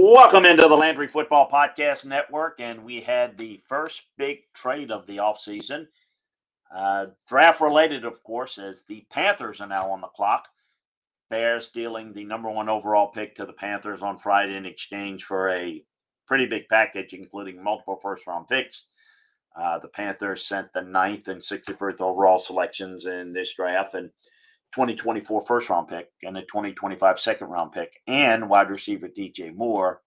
Welcome into the Landry Football Podcast Network, and we had the first big trade of the offseason. Uh, draft related, of course, as the Panthers are now on the clock. Bears dealing the number one overall pick to the Panthers on Friday in exchange for a pretty big package, including multiple first round picks. Uh, the Panthers sent the ninth and 61st overall selections in this draft, and 2024 first round pick and a 2025 second round pick and wide receiver DJ Moore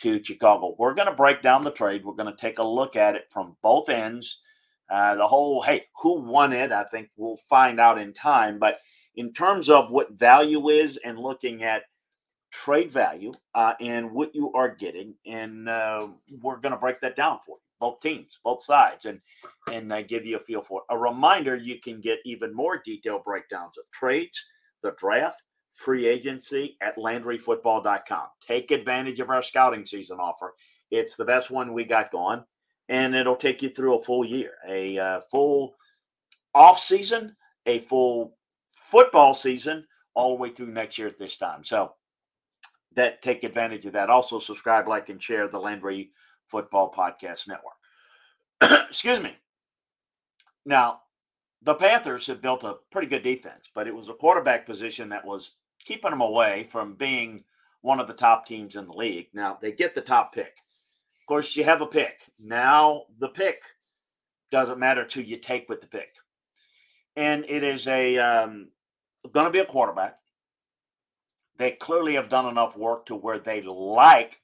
to Chicago. We're going to break down the trade. We're going to take a look at it from both ends. Uh, the whole, hey, who won it? I think we'll find out in time. But in terms of what value is and looking at trade value uh, and what you are getting, and uh, we're going to break that down for you both teams, both sides, and and uh, give you a feel for it. A reminder: you can get even more detailed breakdowns of trades, the draft, free agency at LandryFootball.com. Take advantage of our scouting season offer. It's the best one we got going, and it'll take you through a full year, a uh, full off season, a full football season, all the way through next year at this time. So that take advantage of that. Also subscribe, like, and share the Landry Football Podcast Network. Excuse me. Now, the Panthers have built a pretty good defense, but it was a quarterback position that was keeping them away from being one of the top teams in the league. Now, they get the top pick. Of course, you have a pick. Now, the pick doesn't matter to you take with the pick. And it is a um, going to be a quarterback. They clearly have done enough work to where they like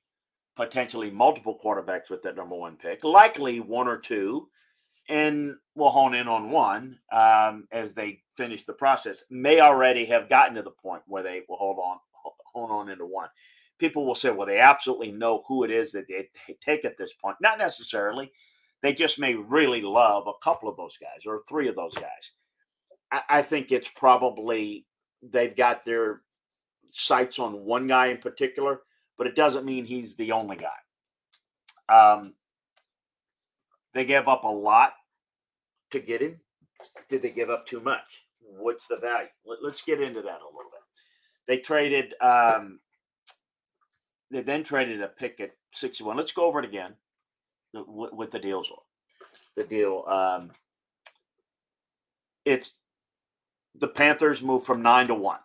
potentially multiple quarterbacks with that number one pick, likely one or two, and we'll hone in on one um, as they finish the process. May already have gotten to the point where they will hold on, hone on into one. People will say, well, they absolutely know who it is that they take at this point. Not necessarily. They just may really love a couple of those guys or three of those guys. I, I think it's probably they've got their sights on one guy in particular but it doesn't mean he's the only guy. Um, they gave up a lot to get him. Did they give up too much? What's the value? Let, us get into that a little bit. They traded. Um, they then traded a pick at sixty-one. Let's go over it again. What, what the deals were. The deal. Um, it's the Panthers moved from nine to one.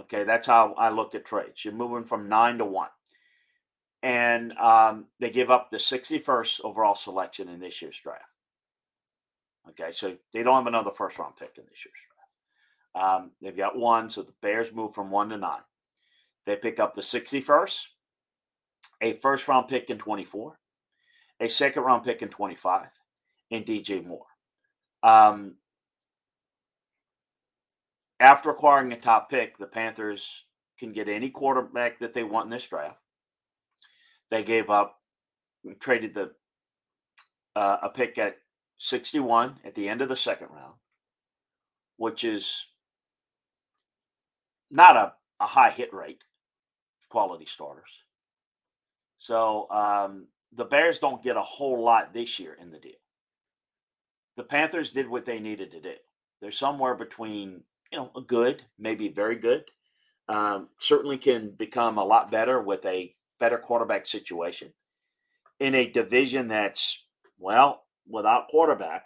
Okay, that's how I look at trades. You're moving from nine to one. And um, they give up the 61st overall selection in this year's draft. Okay, so they don't have another first round pick in this year's draft. Um, they've got one, so the Bears move from one to nine. They pick up the 61st, a first round pick in 24, a second round pick in 25, and DJ Moore. Um, after acquiring a top pick, the Panthers can get any quarterback that they want in this draft. They gave up, traded the uh, a pick at 61 at the end of the second round, which is not a, a high hit rate quality starters. So um, the Bears don't get a whole lot this year in the deal. The Panthers did what they needed to do. They're somewhere between you know, a good, maybe very good. Um, certainly can become a lot better with a better quarterback situation in a division that's well without quarterback.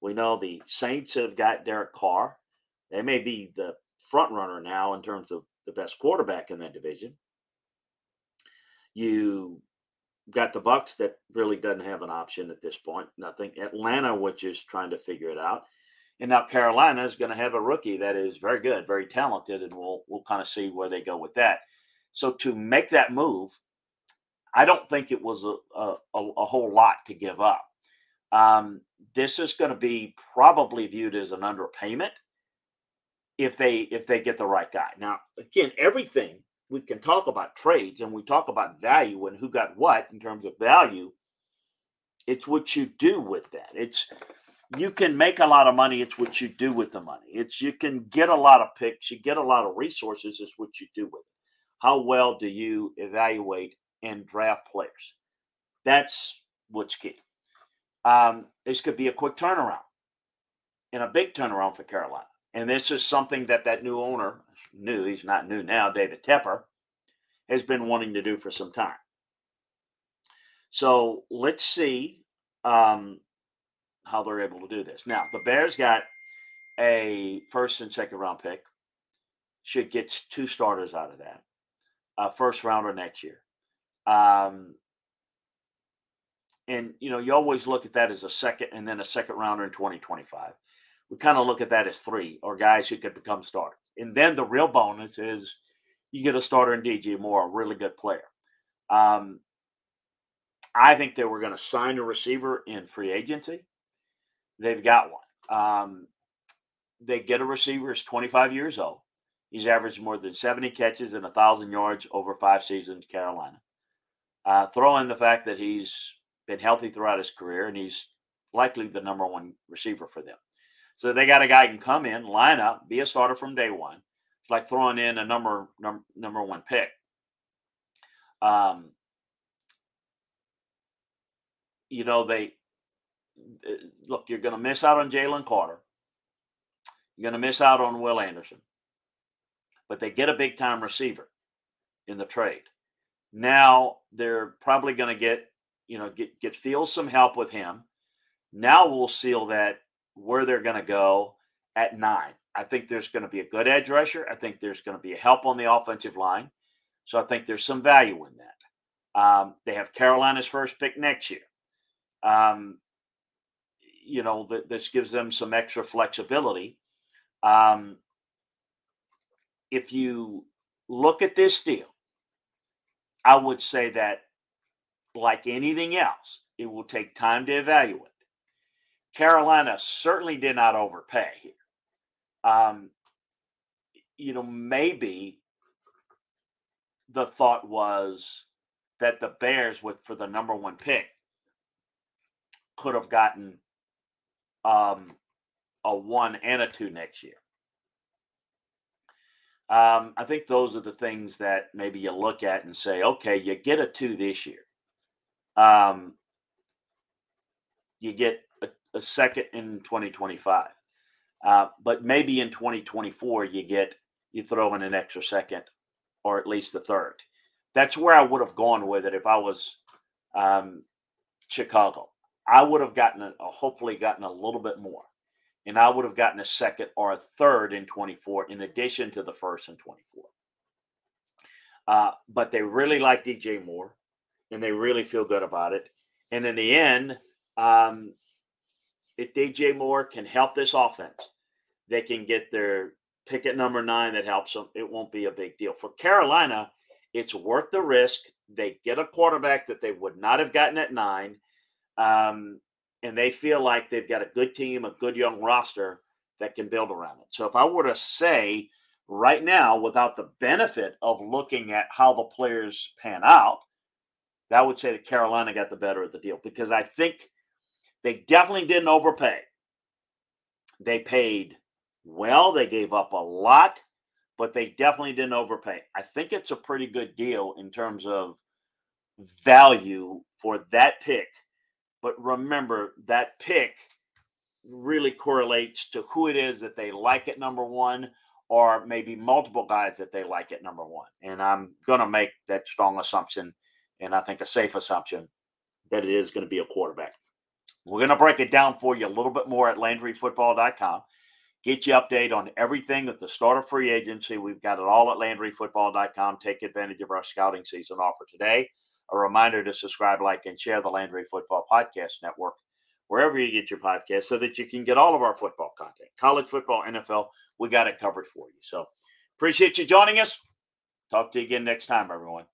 We know the Saints have got Derek Carr. They may be the front runner now in terms of the best quarterback in that division. You got the Bucs that really doesn't have an option at this point. Nothing. Atlanta, which is trying to figure it out. And now Carolina is going to have a rookie that is very good, very talented, and we'll we'll kind of see where they go with that. So to make that move, I don't think it was a a, a whole lot to give up. Um, this is going to be probably viewed as an underpayment if they if they get the right guy. Now, again, everything we can talk about trades and we talk about value and who got what in terms of value. It's what you do with that. It's you can make a lot of money. It's what you do with the money. It's you can get a lot of picks, you get a lot of resources. Is what you do with it. How well do you evaluate and draft players? That's what's key. Um, this could be a quick turnaround and a big turnaround for Carolina. And this is something that that new owner, new, he's not new now, David Tepper, has been wanting to do for some time. So let's see um, how they're able to do this. Now, the Bears got a first and second round pick, should get two starters out of that, a first rounder next year. Um, and you know, you always look at that as a second and then a second rounder in 2025. We kind of look at that as three or guys who could become starters. And then the real bonus is you get a starter in DJ Moore, a really good player. Um, I think they were going to sign a receiver in free agency. They've got one. Um, they get a receiver who's 25 years old. He's averaged more than 70 catches and 1,000 yards over five seasons in Carolina. Uh, throw in the fact that he's been healthy throughout his career, and he's likely the number one receiver for them. So they got a guy who can come in, line up, be a starter from day one. It's like throwing in a number number, number one pick. Um, you know they look. You're going to miss out on Jalen Carter. You're going to miss out on Will Anderson, but they get a big time receiver in the trade. Now they're probably going to get you know, get get Fields some help with him. Now we'll seal that where they're going to go at nine. I think there's going to be a good edge rusher. I think there's going to be a help on the offensive line. So I think there's some value in that. Um, they have Carolina's first pick next year. Um, you know, th- this gives them some extra flexibility. Um, if you look at this deal, I would say that like anything else, it will take time to evaluate. Carolina certainly did not overpay here. Um, you know, maybe the thought was that the Bears, with for the number one pick, could have gotten um, a one and a two next year. Um, I think those are the things that maybe you look at and say, okay, you get a two this year. Um, you get a, a second in 2025. Uh, but maybe in 2024 you get you throw in an extra second or at least a third. That's where I would have gone with it if I was um, Chicago. I would have gotten a, hopefully gotten a little bit more, and I would have gotten a second or a third in 24 in addition to the first in 24. Uh, but they really like DJ Moore and they really feel good about it. And in the end, um, if DJ Moore can help this offense, they can get their pick at number nine that helps them. It won't be a big deal. For Carolina, it's worth the risk. They get a quarterback that they would not have gotten at nine. Um, and they feel like they've got a good team, a good young roster that can build around it. So if I were to say right now, without the benefit of looking at how the players pan out, that would say that Carolina got the better of the deal because I think they definitely didn't overpay. They paid well, they gave up a lot, but they definitely didn't overpay. I think it's a pretty good deal in terms of value for that pick. But remember, that pick really correlates to who it is that they like at number one, or maybe multiple guys that they like at number one. And I'm going to make that strong assumption and I think a safe assumption that it is going to be a quarterback. We're going to break it down for you a little bit more at LandryFootball.com. Get you update on everything at the start of free agency. We've got it all at LandryFootball.com. Take advantage of our scouting season offer today. A reminder to subscribe, like, and share the Landry Football Podcast Network wherever you get your podcast so that you can get all of our football content. College football, NFL, we got it covered for you. So appreciate you joining us. Talk to you again next time, everyone.